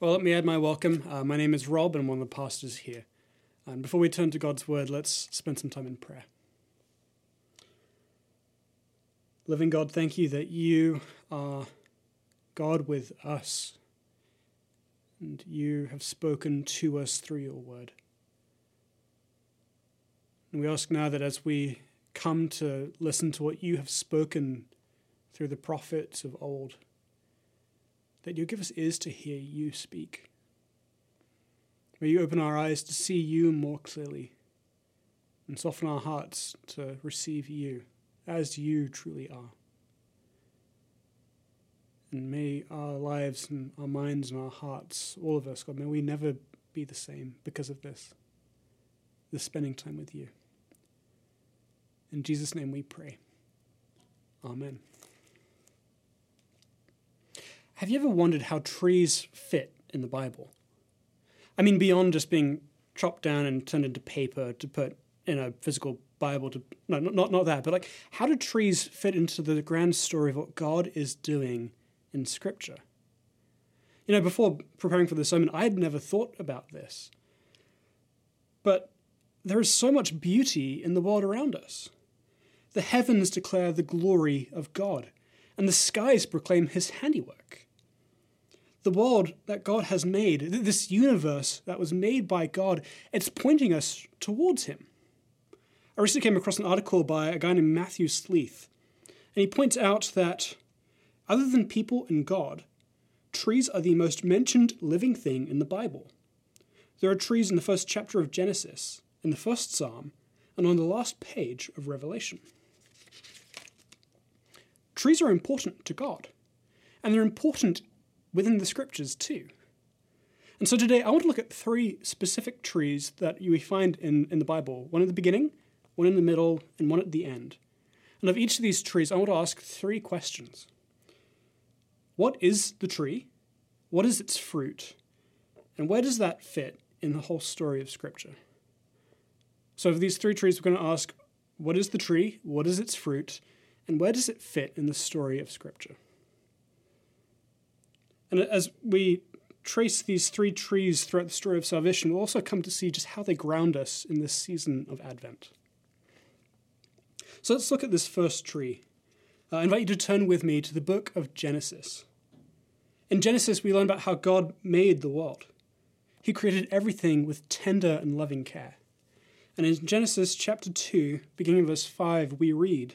Well, let me add my welcome. Uh, my name is Rob, and I'm one of the pastors here. And before we turn to God's word, let's spend some time in prayer. Living God, thank you that you are God with us, and you have spoken to us through your word. And we ask now that as we come to listen to what you have spoken through the prophets of old, that you give us ears to hear you speak. May you open our eyes to see you more clearly and soften our hearts to receive you as you truly are. And may our lives and our minds and our hearts, all of us, God, may we never be the same because of this, the spending time with you. In Jesus' name we pray. Amen. Have you ever wondered how trees fit in the Bible? I mean, beyond just being chopped down and turned into paper to put in a physical Bible to no, not not that, but like how do trees fit into the grand story of what God is doing in Scripture? You know, before preparing for this sermon, I had never thought about this. But there is so much beauty in the world around us. The heavens declare the glory of God, and the skies proclaim his handiwork the world that God has made, this universe that was made by God, it's pointing us towards Him. I recently came across an article by a guy named Matthew Sleeth, and he points out that other than people and God, trees are the most mentioned living thing in the Bible. There are trees in the first chapter of Genesis, in the first psalm, and on the last page of Revelation. Trees are important to God, and they're important within the scriptures too. And so today I want to look at three specific trees that we find in, in the Bible one at the beginning, one in the middle, and one at the end. And of each of these trees, I want to ask three questions What is the tree? What is its fruit? And where does that fit in the whole story of Scripture? So, of these three trees, we're going to ask what is the tree? What is its fruit? And where does it fit in the story of Scripture? And as we trace these three trees throughout the story of salvation, we'll also come to see just how they ground us in this season of Advent. So let's look at this first tree. Uh, I invite you to turn with me to the book of Genesis. In Genesis, we learn about how God made the world. He created everything with tender and loving care. And in Genesis chapter 2, beginning verse 5, we read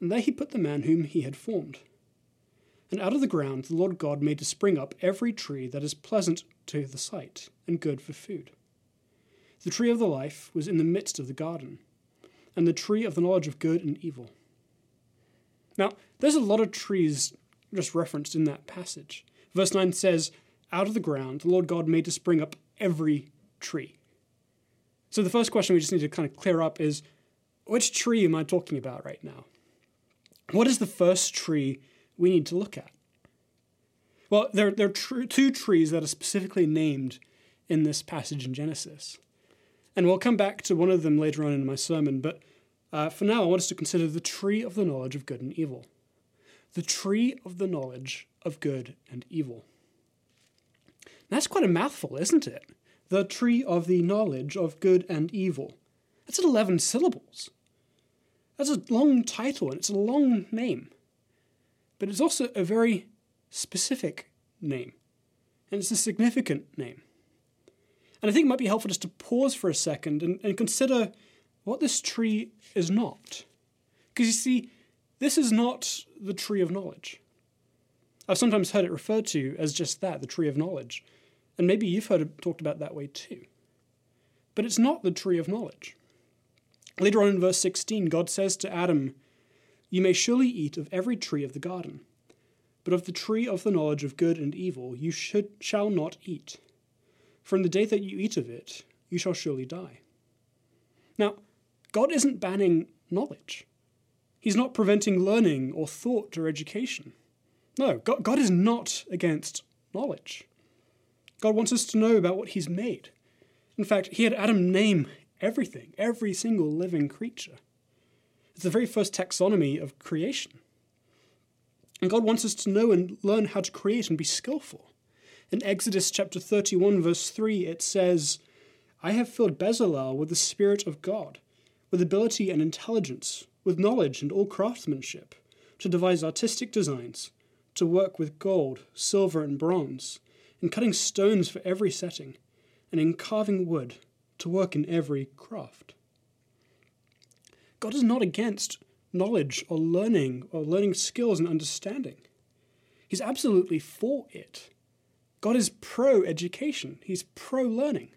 and there he put the man whom he had formed. And out of the ground the Lord God made to spring up every tree that is pleasant to the sight and good for food. The tree of the life was in the midst of the garden, and the tree of the knowledge of good and evil. Now, there's a lot of trees just referenced in that passage. Verse 9 says, Out of the ground the Lord God made to spring up every tree. So the first question we just need to kind of clear up is which tree am I talking about right now? What is the first tree we need to look at? Well, there, there are tr- two trees that are specifically named in this passage in Genesis. And we'll come back to one of them later on in my sermon, but uh, for now, I want us to consider the tree of the knowledge of good and evil. The tree of the knowledge of good and evil. That's quite a mouthful, isn't it? The tree of the knowledge of good and evil. That's 11 syllables. That's a long title and it's a long name but it's also a very specific name, and it's a significant name. And I think it might be helpful just to pause for a second and, and consider what this tree is not. Because you see, this is not the tree of knowledge. I've sometimes heard it referred to as just that, the tree of knowledge. And maybe you've heard it talked about that way too. But it's not the tree of knowledge. Later on in verse 16, God says to Adam, you may surely eat of every tree of the garden, but of the tree of the knowledge of good and evil you should, shall not eat. for in the day that you eat of it, you shall surely die. Now, God isn't banning knowledge. He's not preventing learning or thought or education. No, God, God is not against knowledge. God wants us to know about what He's made. In fact, He had Adam name everything, every single living creature. It's the very first taxonomy of creation. And God wants us to know and learn how to create and be skillful. In Exodus chapter 31, verse 3, it says, I have filled Bezalel with the Spirit of God, with ability and intelligence, with knowledge and all craftsmanship, to devise artistic designs, to work with gold, silver, and bronze, in cutting stones for every setting, and in carving wood, to work in every craft. God is not against knowledge or learning or learning skills and understanding. He's absolutely for it. God is pro education, He's pro learning.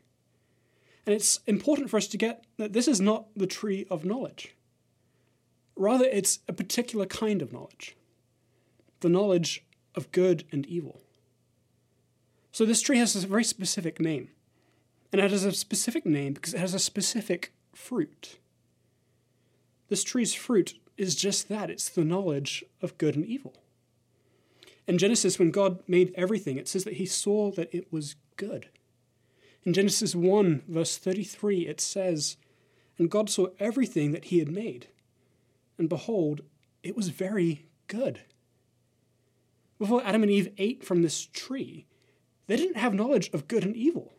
And it's important for us to get that this is not the tree of knowledge. Rather, it's a particular kind of knowledge the knowledge of good and evil. So, this tree has a very specific name. And it has a specific name because it has a specific fruit. This tree's fruit is just that it's the knowledge of good and evil. In Genesis, when God made everything, it says that he saw that it was good. In Genesis 1, verse 33, it says, And God saw everything that he had made, and behold, it was very good. Before Adam and Eve ate from this tree, they didn't have knowledge of good and evil.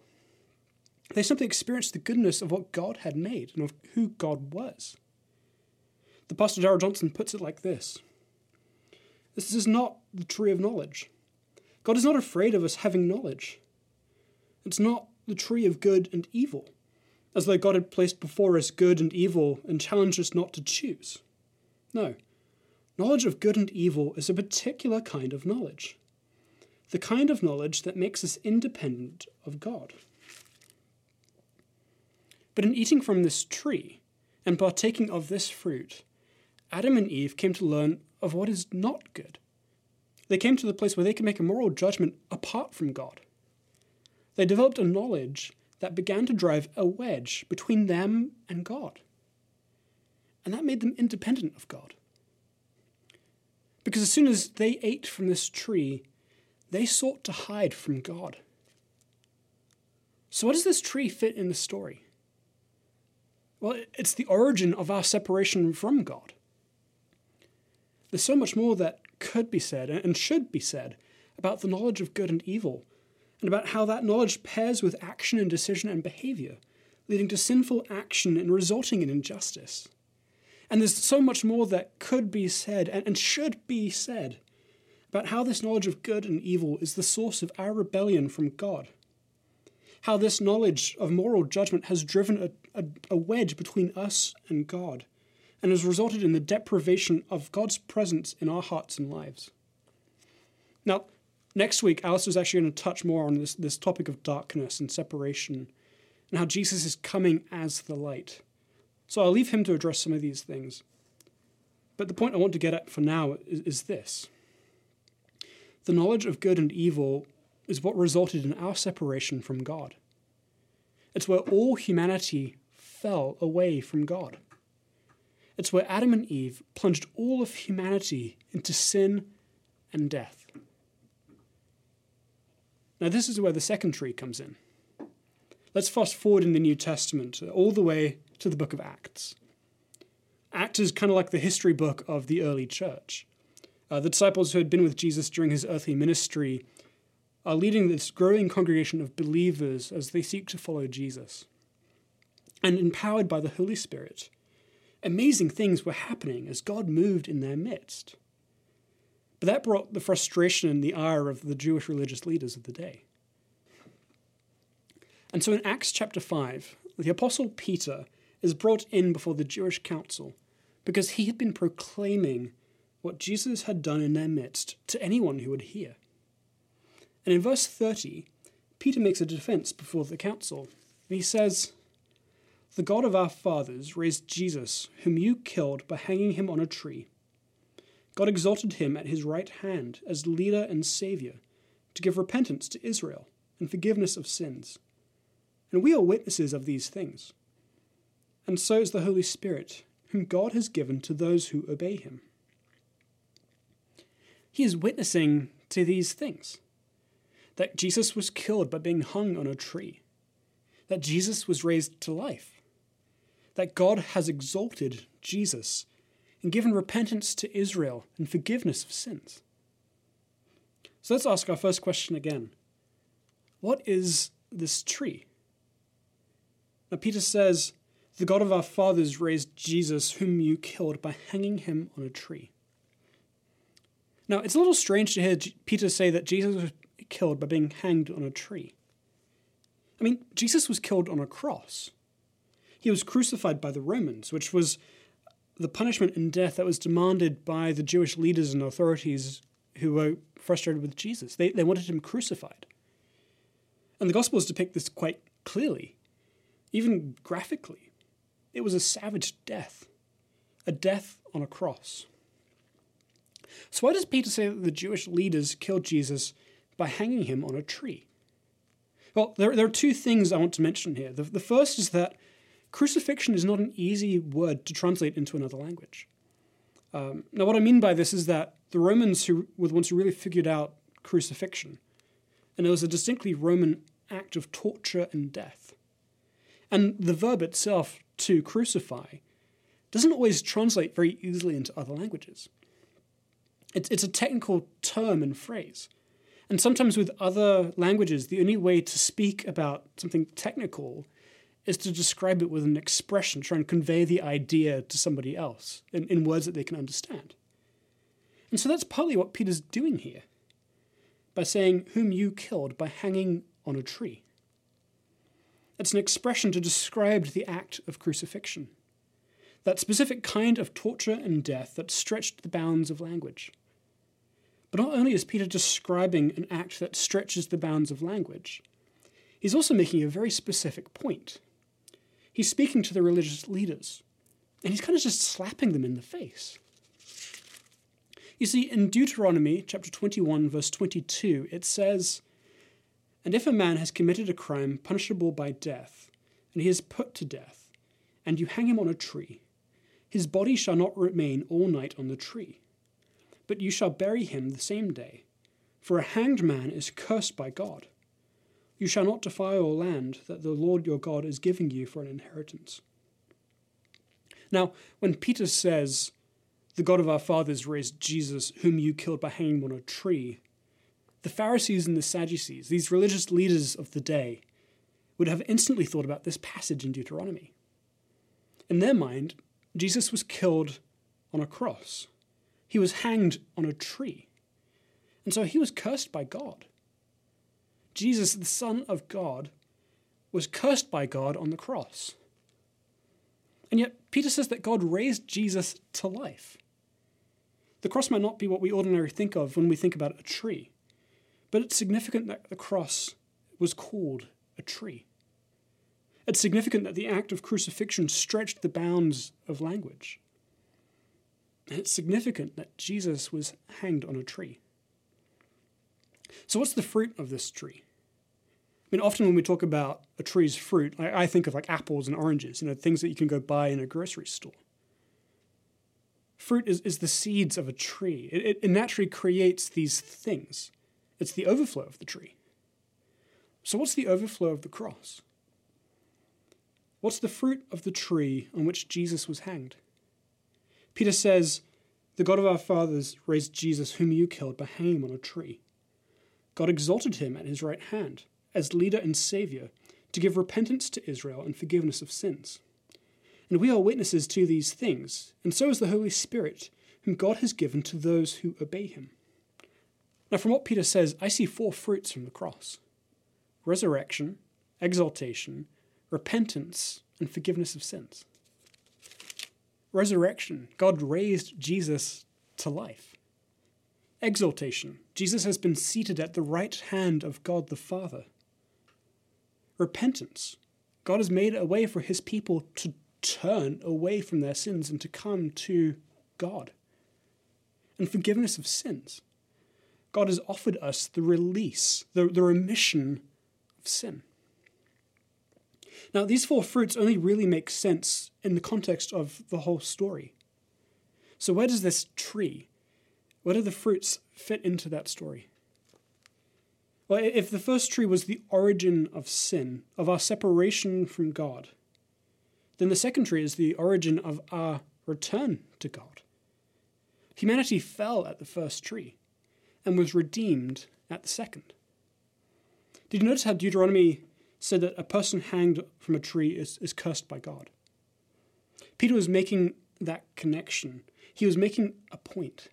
They simply experienced the goodness of what God had made and of who God was. The Pastor Darrell Johnson puts it like this This is not the tree of knowledge. God is not afraid of us having knowledge. It's not the tree of good and evil, as though God had placed before us good and evil and challenged us not to choose. No. Knowledge of good and evil is a particular kind of knowledge, the kind of knowledge that makes us independent of God. But in eating from this tree and partaking of this fruit, Adam and Eve came to learn of what is not good. They came to the place where they could make a moral judgment apart from God. They developed a knowledge that began to drive a wedge between them and God. And that made them independent of God. Because as soon as they ate from this tree, they sought to hide from God. So, what does this tree fit in the story? Well, it's the origin of our separation from God. There's so much more that could be said and should be said about the knowledge of good and evil, and about how that knowledge pairs with action and decision and behavior, leading to sinful action and resulting in injustice. And there's so much more that could be said and should be said about how this knowledge of good and evil is the source of our rebellion from God. How this knowledge of moral judgment has driven a, a, a wedge between us and God and has resulted in the deprivation of God's presence in our hearts and lives. Now, next week, Alistair is actually going to touch more on this, this topic of darkness and separation and how Jesus is coming as the light. So I'll leave him to address some of these things. But the point I want to get at for now is, is this the knowledge of good and evil is what resulted in our separation from God. It's where all humanity fell away from God. It's where Adam and Eve plunged all of humanity into sin and death. Now, this is where the second tree comes in. Let's fast forward in the New Testament all the way to the book of Acts. Acts is kind of like the history book of the early church. Uh, the disciples who had been with Jesus during his earthly ministry are leading this growing congregation of believers as they seek to follow Jesus. And empowered by the Holy Spirit, amazing things were happening as God moved in their midst. But that brought the frustration and the ire of the Jewish religious leaders of the day. And so in Acts chapter 5, the Apostle Peter is brought in before the Jewish council because he had been proclaiming what Jesus had done in their midst to anyone who would hear. And in verse 30, Peter makes a defense before the council. And he says, the God of our fathers raised Jesus, whom you killed by hanging him on a tree. God exalted him at his right hand as leader and Saviour, to give repentance to Israel and forgiveness of sins, And we are witnesses of these things. And so is the Holy Spirit, whom God has given to those who obey him. He is witnessing to these things that Jesus was killed by being hung on a tree, that Jesus was raised to life, that God has exalted Jesus and given repentance to Israel and forgiveness of sins. So let's ask our first question again What is this tree? Now, Peter says, The God of our fathers raised Jesus, whom you killed by hanging him on a tree. Now, it's a little strange to hear Peter say that Jesus was killed by being hanged on a tree. I mean, Jesus was killed on a cross. He was crucified by the Romans, which was the punishment and death that was demanded by the Jewish leaders and authorities who were frustrated with Jesus. They, they wanted him crucified. And the Gospels depict this quite clearly, even graphically. It was a savage death, a death on a cross. So, why does Peter say that the Jewish leaders killed Jesus by hanging him on a tree? Well, there, there are two things I want to mention here. The, the first is that crucifixion is not an easy word to translate into another language. Um, now, what I mean by this is that the Romans who were the ones who really figured out crucifixion, and it was a distinctly Roman act of torture and death. And the verb itself, to crucify, doesn't always translate very easily into other languages. It's, it's a technical term and phrase. And sometimes with other languages, the only way to speak about something technical is to describe it with an expression, try and convey the idea to somebody else in, in words that they can understand. And so that's partly what Peter's doing here by saying, Whom you killed by hanging on a tree. It's an expression to describe the act of crucifixion, that specific kind of torture and death that stretched the bounds of language. But not only is Peter describing an act that stretches the bounds of language, he's also making a very specific point. He's speaking to the religious leaders, and he's kind of just slapping them in the face. You see, in Deuteronomy chapter 21, verse 22, it says, And if a man has committed a crime punishable by death, and he is put to death, and you hang him on a tree, his body shall not remain all night on the tree, but you shall bury him the same day, for a hanged man is cursed by God. You shall not defile land that the Lord your God is giving you for an inheritance. Now, when Peter says, the God of our fathers raised Jesus, whom you killed by hanging on a tree. The Pharisees and the Sadducees, these religious leaders of the day, would have instantly thought about this passage in Deuteronomy. In their mind, Jesus was killed on a cross, he was hanged on a tree. And so he was cursed by God. Jesus, the Son of God, was cursed by God on the cross. And yet, Peter says that God raised Jesus to life. The cross might not be what we ordinarily think of when we think about a tree, but it's significant that the cross was called a tree. It's significant that the act of crucifixion stretched the bounds of language. And it's significant that Jesus was hanged on a tree. So, what's the fruit of this tree? I mean, often when we talk about a tree's fruit, I, I think of like apples and oranges, you know, things that you can go buy in a grocery store. Fruit is, is the seeds of a tree. It, it, naturally creates these things. It's the overflow of the tree. So, what's the overflow of the cross? What's the fruit of the tree on which Jesus was hanged? Peter says, The God of our fathers raised Jesus, whom you killed by hanging him on a tree. God exalted him at his right hand as leader and savior to give repentance to Israel and forgiveness of sins. And we are witnesses to these things, and so is the Holy Spirit, whom God has given to those who obey him. Now, from what Peter says, I see four fruits from the cross resurrection, exaltation, repentance, and forgiveness of sins. Resurrection, God raised Jesus to life. Exaltation, Jesus has been seated at the right hand of God the Father. Repentance, God has made a way for his people to turn away from their sins and to come to God. And forgiveness of sins. God has offered us the release, the, the remission of sin. Now, these four fruits only really make sense in the context of the whole story. So, where does this tree, where do the fruits fit into that story? Well, if the first tree was the origin of sin, of our separation from God, then the second tree is the origin of our return to God. Humanity fell at the first tree and was redeemed at the second. Did you notice how Deuteronomy said that a person hanged from a tree is, is cursed by God? Peter was making that connection. He was making a point.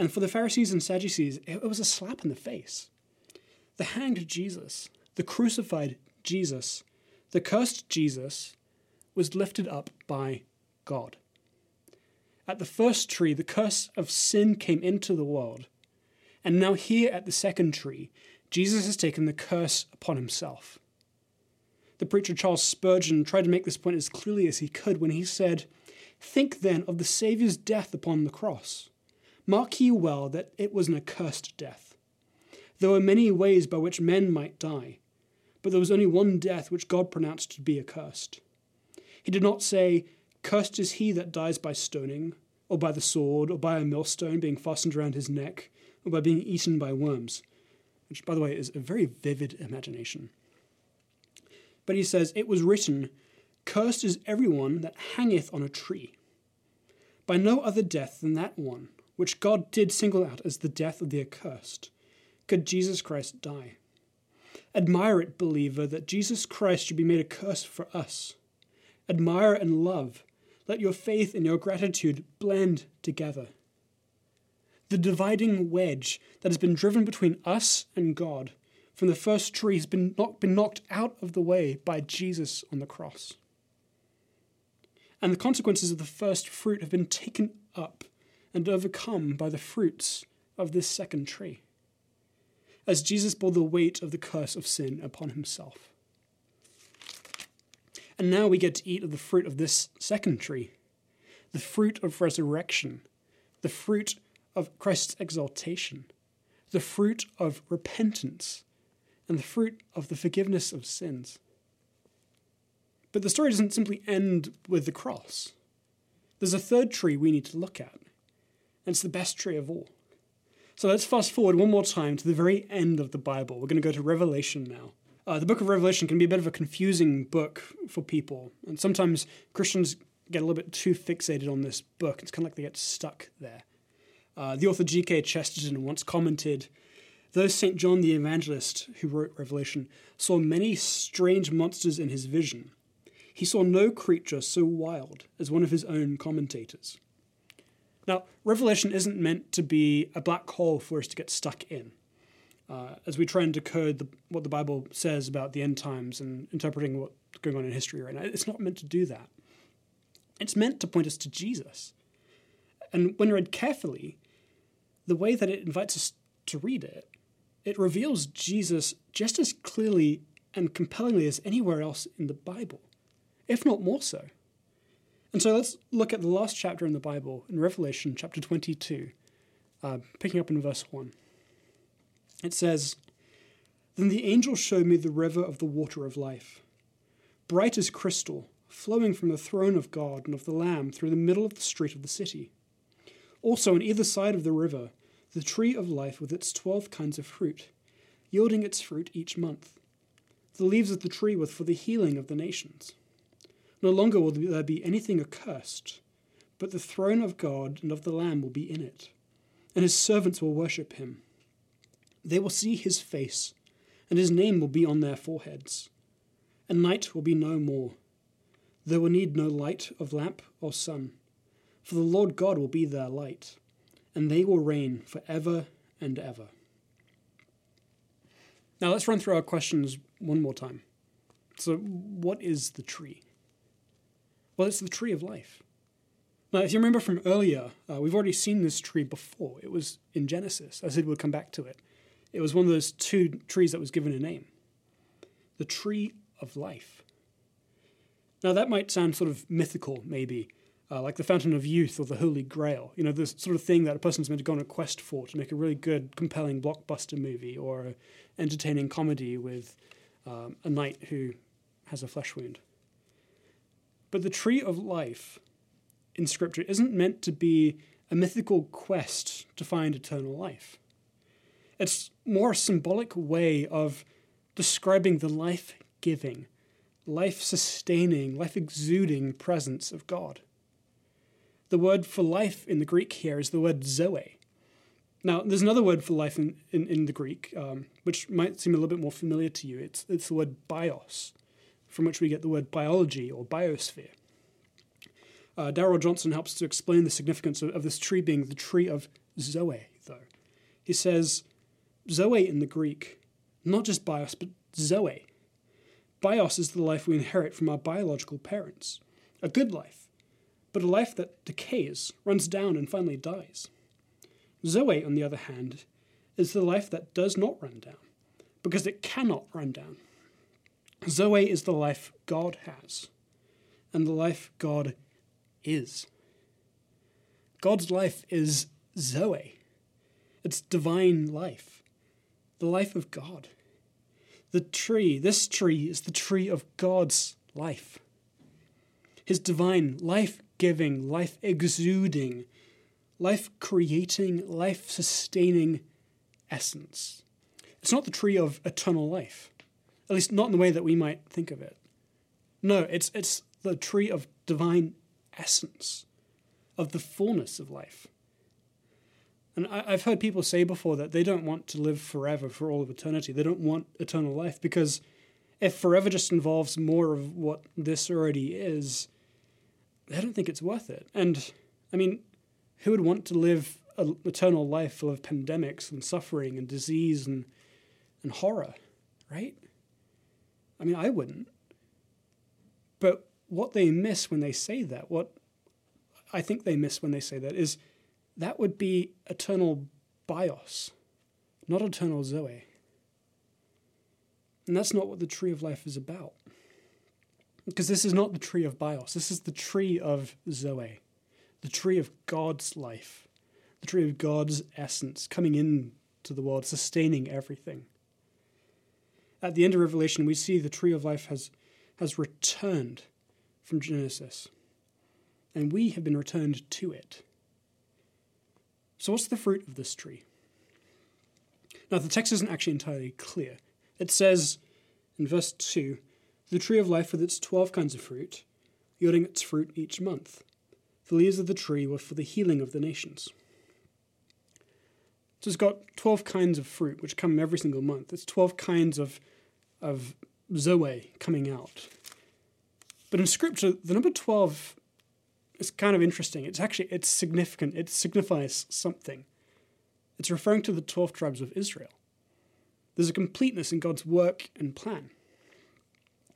And for the Pharisees and Sadducees, it was a slap in the face. The hanged Jesus, the crucified Jesus, the cursed Jesus was lifted up by God. At the first tree, the curse of sin came into the world. And now, here at the second tree, Jesus has taken the curse upon himself. The preacher Charles Spurgeon tried to make this point as clearly as he could when he said, Think then of the Saviour's death upon the cross. Mark ye well that it was an accursed death. There were many ways by which men might die, but there was only one death which God pronounced to be accursed. He did not say, Cursed is he that dies by stoning, or by the sword, or by a millstone being fastened around his neck, or by being eaten by worms, which, by the way, is a very vivid imagination. But he says, It was written, Cursed is everyone that hangeth on a tree. By no other death than that one, which God did single out as the death of the accursed, could Jesus Christ die. Admire it, believer, that Jesus Christ should be made a curse for us. Admire and love. Let your faith and your gratitude blend together. The dividing wedge that has been driven between us and God from the first tree has been, not, been knocked out of the way by Jesus on the cross. And the consequences of the first fruit have been taken up and overcome by the fruits of this second tree, as Jesus bore the weight of the curse of sin upon himself. And now we get to eat of the fruit of this second tree, the fruit of resurrection, the fruit of Christ's exaltation, the fruit of repentance, and the fruit of the forgiveness of sins. But the story doesn't simply end with the cross. There's a third tree we need to look at, and it's the best tree of all. So let's fast forward one more time to the very end of the Bible. We're going to go to Revelation now. Uh, the book of Revelation can be a bit of a confusing book for people, and sometimes Christians get a little bit too fixated on this book. It's kind of like they get stuck there. Uh, the author G.K. Chesterton once commented Though St. John the Evangelist, who wrote Revelation, saw many strange monsters in his vision, he saw no creature so wild as one of his own commentators. Now, Revelation isn't meant to be a black hole for us to get stuck in. Uh, as we try and decode the, what the Bible says about the end times and interpreting what's going on in history right now, it's not meant to do that. It's meant to point us to Jesus. And when read carefully, the way that it invites us to read it, it reveals Jesus just as clearly and compellingly as anywhere else in the Bible, if not more so. And so let's look at the last chapter in the Bible, in Revelation chapter 22, uh, picking up in verse 1. It says, Then the angel showed me the river of the water of life, bright as crystal, flowing from the throne of God and of the Lamb through the middle of the street of the city. Also, on either side of the river, the tree of life with its twelve kinds of fruit, yielding its fruit each month. The leaves of the tree were for the healing of the nations. No longer will there be anything accursed, but the throne of God and of the Lamb will be in it, and his servants will worship him. They will see his face, and his name will be on their foreheads. And night will be no more. There will need no light of lamp or sun, for the Lord God will be their light, and they will reign for ever and ever. Now let's run through our questions one more time. So, what is the tree? Well, it's the tree of life. Now, if you remember from earlier, uh, we've already seen this tree before. It was in Genesis. I said we'll come back to it. It was one of those two trees that was given a name the tree of life. Now, that might sound sort of mythical, maybe, uh, like the Fountain of Youth or the Holy Grail. You know, the sort of thing that a person's meant to go on a quest for to make a really good, compelling blockbuster movie or an entertaining comedy with um, a knight who has a flesh wound. But the tree of life in Scripture isn't meant to be a mythical quest to find eternal life. It's more a symbolic way of describing the life giving, life sustaining, life exuding presence of God. The word for life in the Greek here is the word zoe. Now, there's another word for life in, in, in the Greek, um, which might seem a little bit more familiar to you. It's, it's the word bios, from which we get the word biology or biosphere. Uh, Darrell Johnson helps to explain the significance of, of this tree being the tree of Zoe, though. He says, Zoe in the Greek, not just bios, but Zoe. Bios is the life we inherit from our biological parents. A good life, but a life that decays, runs down, and finally dies. Zoe, on the other hand, is the life that does not run down, because it cannot run down. Zoe is the life God has, and the life God is. God's life is Zoe. It's divine life, the life of God. The tree, this tree, is the tree of God's life. His divine, life giving, life exuding, life creating, life sustaining essence. It's not the tree of eternal life, at least not in the way that we might think of it. No, it's, it's the tree of divine essence, of the fullness of life. And I, have heard people say before that they don't want to live forever for all of eternity. They don't want eternal life because if forever just involves more of what this already is, they don't think it's worth it. And I mean, who would want to live an eternal life full of pandemics and suffering and disease and, and horror, right? I mean, I wouldn't. But what they miss when they say that, what I think they miss when they say that, is that would be eternal bios, not eternal zoe. And that's not what the tree of life is about. Because this is not the tree of bios, this is the tree of zoe, the tree of God's life, the tree of God's essence coming into the world, sustaining everything. At the end of Revelation, we see the tree of life has, has returned from Genesis, and we have been returned to it. So, what's the fruit of this tree? Now, the text isn't actually entirely clear. It says in verse 2 the tree of life with its 12 kinds of fruit, yielding its fruit each month. The leaves of the tree were for the healing of the nations. So it's got 12 kinds of fruit, which come every single month. It's 12 kinds of, of Zoe coming out. But in Scripture, the number 12 is kind of interesting. It's actually, it's significant. It signifies something. It's referring to the 12 tribes of Israel. There's a completeness in God's work and plan.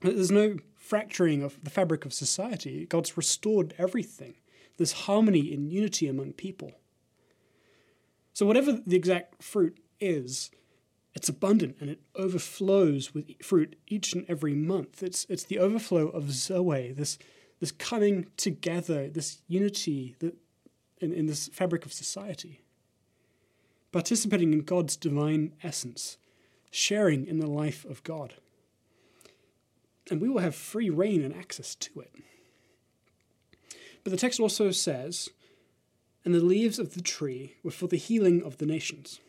There's no fracturing of the fabric of society. God's restored everything. There's harmony and unity among people. So, whatever the exact fruit is, it's abundant and it overflows with fruit each and every month. It's, it's the overflow of Zoe, this, this coming together, this unity that, in, in this fabric of society. Participating in God's divine essence, sharing in the life of God. And we will have free reign and access to it. But the text also says, and the leaves of the tree were for the healing of the nations.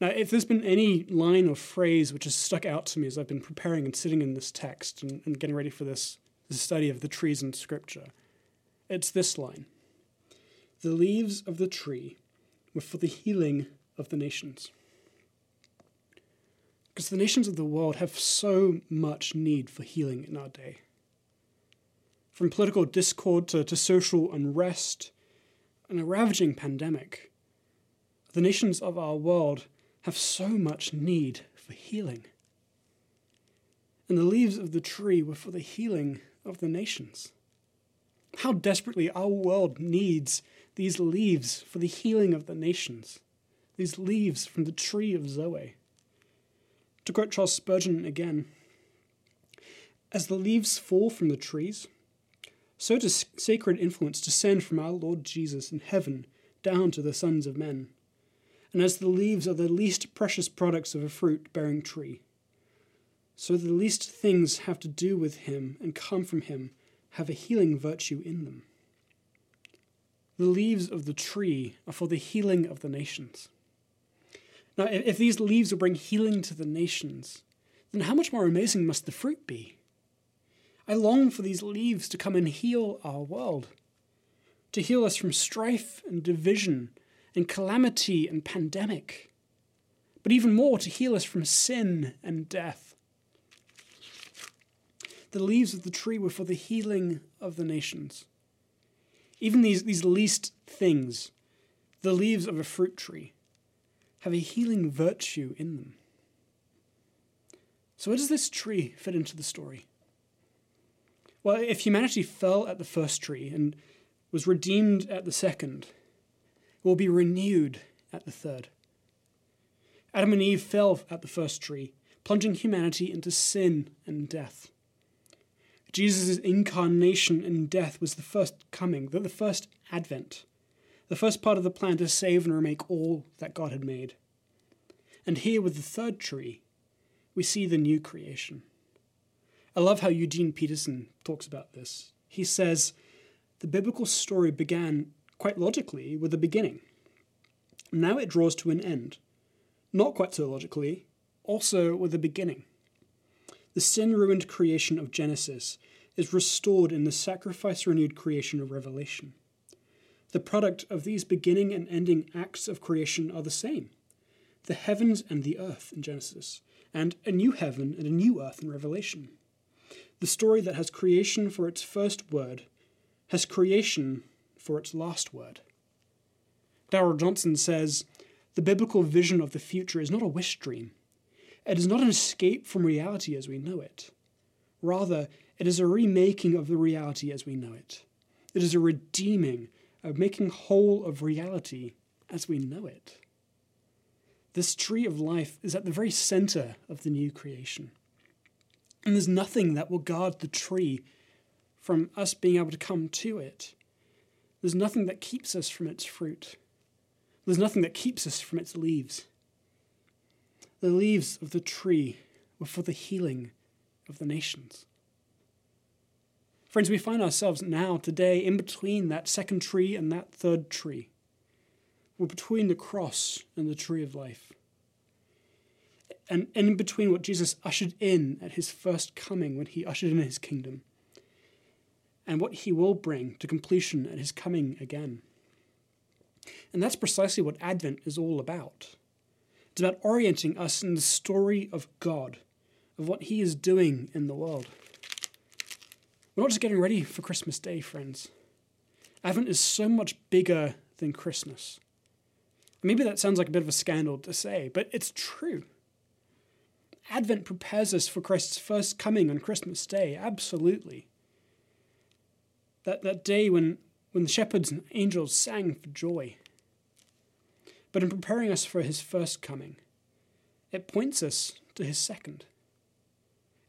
Now, if there's been any line or phrase which has stuck out to me as I've been preparing and sitting in this text and, and getting ready for this, this study of the trees in Scripture, it's this line The leaves of the tree were for the healing of the nations. Because the nations of the world have so much need for healing in our day. From political discord to, to social unrest and a ravaging pandemic, the nations of our world have so much need for healing. And the leaves of the tree were for the healing of the nations. How desperately our world needs these leaves for the healing of the nations, these leaves from the tree of Zoe. To quote Charles Spurgeon again, as the leaves fall from the trees, so does sacred influence descend from our Lord Jesus in heaven down to the sons of men and as the leaves are the least precious products of a fruit bearing tree, so the least things have to do with him and come from him have a healing virtue in them. The leaves of the tree are for the healing of the nations. Now, if these leaves will bring healing to the nations, then how much more amazing must the fruit be? I long for these leaves to come and heal our world, to heal us from strife and division and calamity and pandemic, but even more to heal us from sin and death. The leaves of the tree were for the healing of the nations. Even these, these least things, the leaves of a fruit tree, have a healing virtue in them. So, where does this tree fit into the story? Well, if humanity fell at the first tree and was redeemed at the second, it will be renewed at the third. Adam and Eve fell at the first tree, plunging humanity into sin and death. Jesus' incarnation and death was the first coming, the first advent, the first part of the plan to save and remake all that God had made. And here with the third tree, we see the new creation. I love how Eugene Peterson talks about this. He says, The biblical story began quite logically with a beginning. Now it draws to an end. Not quite so logically, also with a beginning. The sin ruined creation of Genesis is restored in the sacrifice renewed creation of Revelation. The product of these beginning and ending acts of creation are the same the heavens and the earth in Genesis, and a new heaven and a new earth in Revelation. The story that has creation for its first word has creation for its last word. Darrell Johnson says the biblical vision of the future is not a wish dream. It is not an escape from reality as we know it. Rather, it is a remaking of the reality as we know it. It is a redeeming, a making whole of reality as we know it. This tree of life is at the very center of the new creation. And there's nothing that will guard the tree from us being able to come to it. There's nothing that keeps us from its fruit. There's nothing that keeps us from its leaves. The leaves of the tree were for the healing of the nations. Friends, we find ourselves now, today, in between that second tree and that third tree. We're between the cross and the tree of life and in between what Jesus ushered in at his first coming when he ushered in his kingdom and what he will bring to completion at his coming again. And that's precisely what Advent is all about. It's about orienting us in the story of God, of what he is doing in the world. We're not just getting ready for Christmas Day, friends. Advent is so much bigger than Christmas. Maybe that sounds like a bit of a scandal to say, but it's true. Advent prepares us for Christ's first coming on Christmas Day, absolutely. That, that day when, when the shepherds and angels sang for joy. But in preparing us for his first coming, it points us to his second.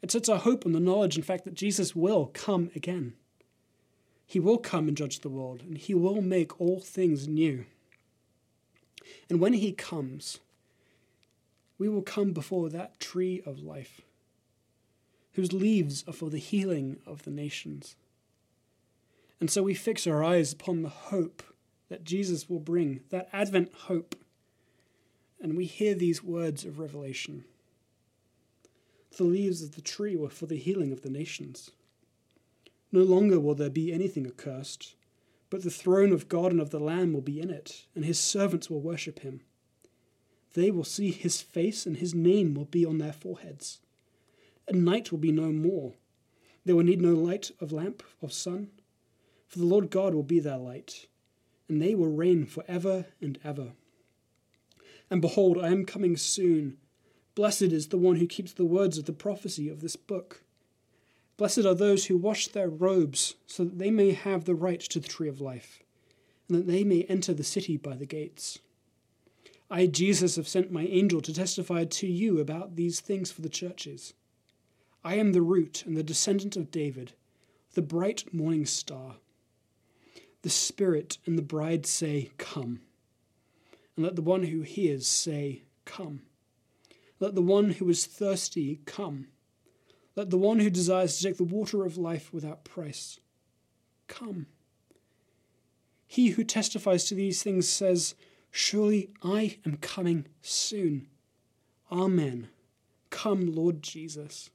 It sets our hope on the knowledge, in fact, that Jesus will come again. He will come and judge the world, and he will make all things new. And when he comes, we will come before that tree of life, whose leaves are for the healing of the nations. And so we fix our eyes upon the hope that Jesus will bring, that Advent hope, and we hear these words of revelation. The leaves of the tree were for the healing of the nations. No longer will there be anything accursed, but the throne of God and of the Lamb will be in it, and his servants will worship him. They will see his face, and his name will be on their foreheads. And night will be no more. They will need no light of lamp of sun, for the Lord God will be their light, and they will reign for ever and ever. And behold, I am coming soon. Blessed is the one who keeps the words of the prophecy of this book. Blessed are those who wash their robes, so that they may have the right to the tree of life, and that they may enter the city by the gates. I, Jesus, have sent my angel to testify to you about these things for the churches. I am the root and the descendant of David, the bright morning star. The Spirit and the bride say, Come. And let the one who hears say, Come. Let the one who is thirsty come. Let the one who desires to take the water of life without price come. He who testifies to these things says, Surely I am coming soon. Amen. Come, Lord Jesus.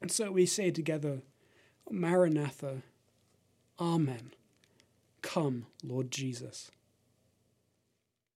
And so we say together, Maranatha, Amen. Come, Lord Jesus.